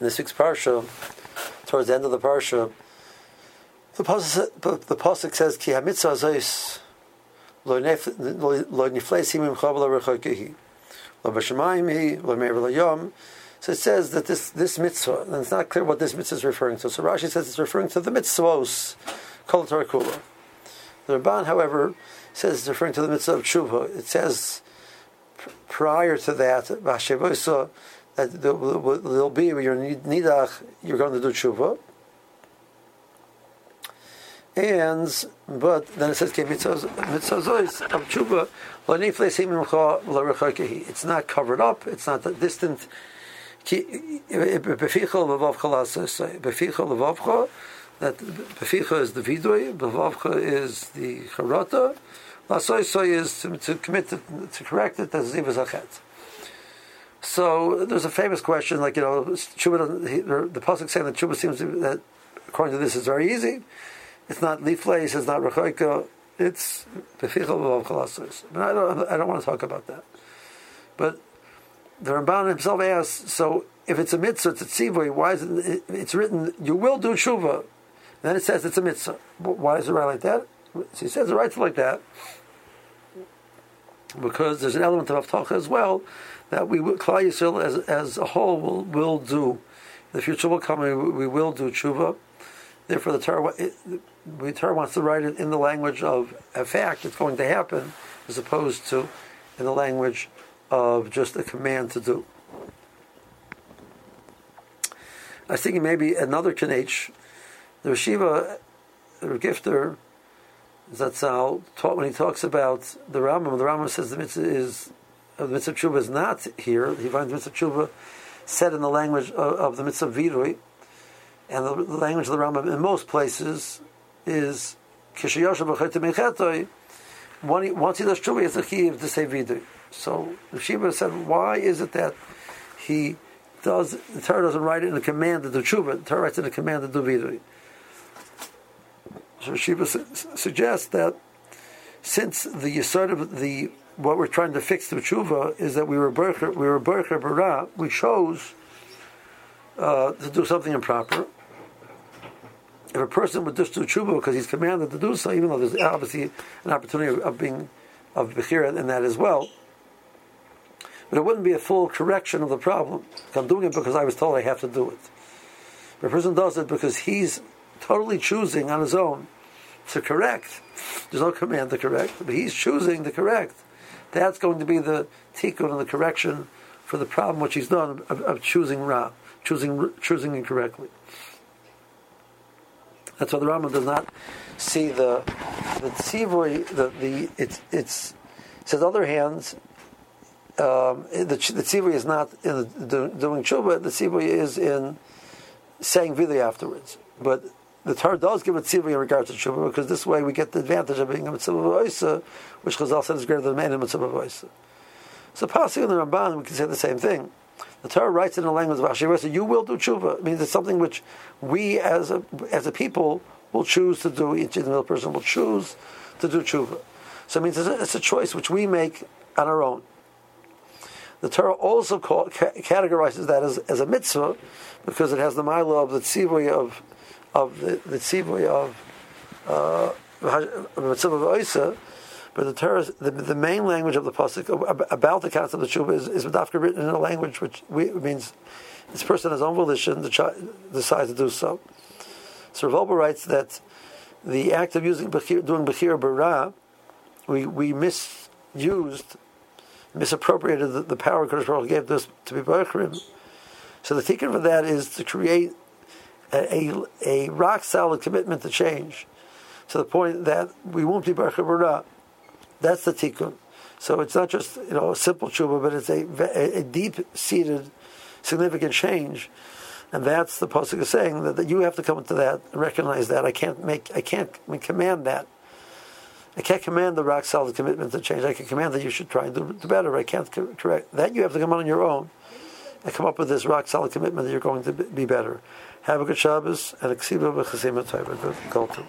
in the sixth parsha, towards the end of the parsha, the pasuk, the pasuk says, "Ki hamitzvah zois lo nifleis himim chavel rechokehi lo b'shemayim hi lo me'er yom." So it says that this this mitzvah, and it's not clear what this mitzvah is referring to. So Rashi says it's referring to the mitzvos kol kula. The Ramban, however, says it's referring to the mitzvah of tshuva. It says prior to that, Uh, that there'll be your nidach, you're going to do tshuva. And but then it says mitzvahs of tshuva It's not covered up. It's not that distant. That beficha is the vidui, bevavcha is the charata, lasoy soy is to, to commit to, to correct it as zivas achet. So there's a famous question, like you know, tshuva, the pasuk saying that tshuva seems to, that according to this is very easy. It's not nifleis, it's not rechoika, it's befichal v'vav chalasos. But I don't, I don't want to talk about that. But the Ramban himself asks, so if it's a mitzvah, it's a tzivoy, why is it, it's written, you will do tshuva. Then it says it's a mitzvah. Why is it right like that? So he says it writes like that because there's an element of avtacha as well that we Klal Yisrael as as a whole will will do. The future will come. and We will do tshuva. Therefore, the Torah, it, the Torah wants to write it in the language of a fact it's going to happen, as opposed to in the language of just a command to do. I was thinking maybe another Kanech, the Rishiva, the Gifter, Zatzal, taught when he talks about the Rambam, the Rambam says the mitzvah is uh, the mitzvah tshuva is not here. He finds the mitzvah tshuva said in the language of, of the mitzvah vidui, and the, the, language of the Rambam in most places is kishayosha b'chetay Once he does tshuva, he has a chiyuv to say vidui. So the Shiva said, why is it that he does the Torah doesn't write it in a command to do tshuva? The Torah writes in a command to do vidui. So Shiva su- suggests that since the yisod of the what we're trying to fix the tshuva is that we were bercher, we were bercher bara, we chose uh, to do something improper. If a person would just do tshuva because he's commanded to do so, even though there's obviously an opportunity of, of being of bechira in that as well, but it wouldn't be a full correction of the problem. I'm doing it because I was told I have to do it. But a person does it because he's totally choosing on his own to correct. There's no command to correct, but he's choosing to correct. That's going to be the tikkun and the correction for the problem which he's done of, of choosing ra, choosing choosing incorrectly. That's why the Rambam does not see the the tzivoy, the the it's it's says other hands. Um, the the is not in the, doing tshuva. The tzivoy is in saying vili afterwards. But the Torah does give a tziva in regards to tshuva because this way we get the advantage of being a mitzvah of which Chazal said is greater than man in mitzvah of So, passing in the Ramban, we can say the same thing. The Torah writes in the language of Asher you will do tshuva. It means it's something which we as a, as a people will choose to do, each individual person will choose to do tshuva. So it means it's a, it's a choice which we make on our own. The Torah also call, ca- categorizes that as, as a mitzvah because it has the milo of the tzivui of of the, the tzivui of uh, mitzvah of but the Torah, the, the main language of the pasuk about the concept of tshuva is, is medafka written in a language which we, means this person has own volition decides to do so. So Rav writes that the act of using bechir, doing bechir bara, we we misused, misappropriated the, the power Kodesh Baruch gave us to be bechrim. So the tikkun for that is to create a, a, rock solid commitment to change to the point that we won't be Baruch That's the tikkun. So it's not just you know a simple tshuva, but it's a, a deep seated, significant change, and that's the pasuk is saying that, that you have to come into that and recognize that I can't make I can't command that. I can't command the rock solid commitment to change. I can command that you should try and do, do better. I can't correct that. You have to come on your own and come up with this rock solid commitment that you're going to be better. Have a good Shabbos and a ksiba b'chasim Good.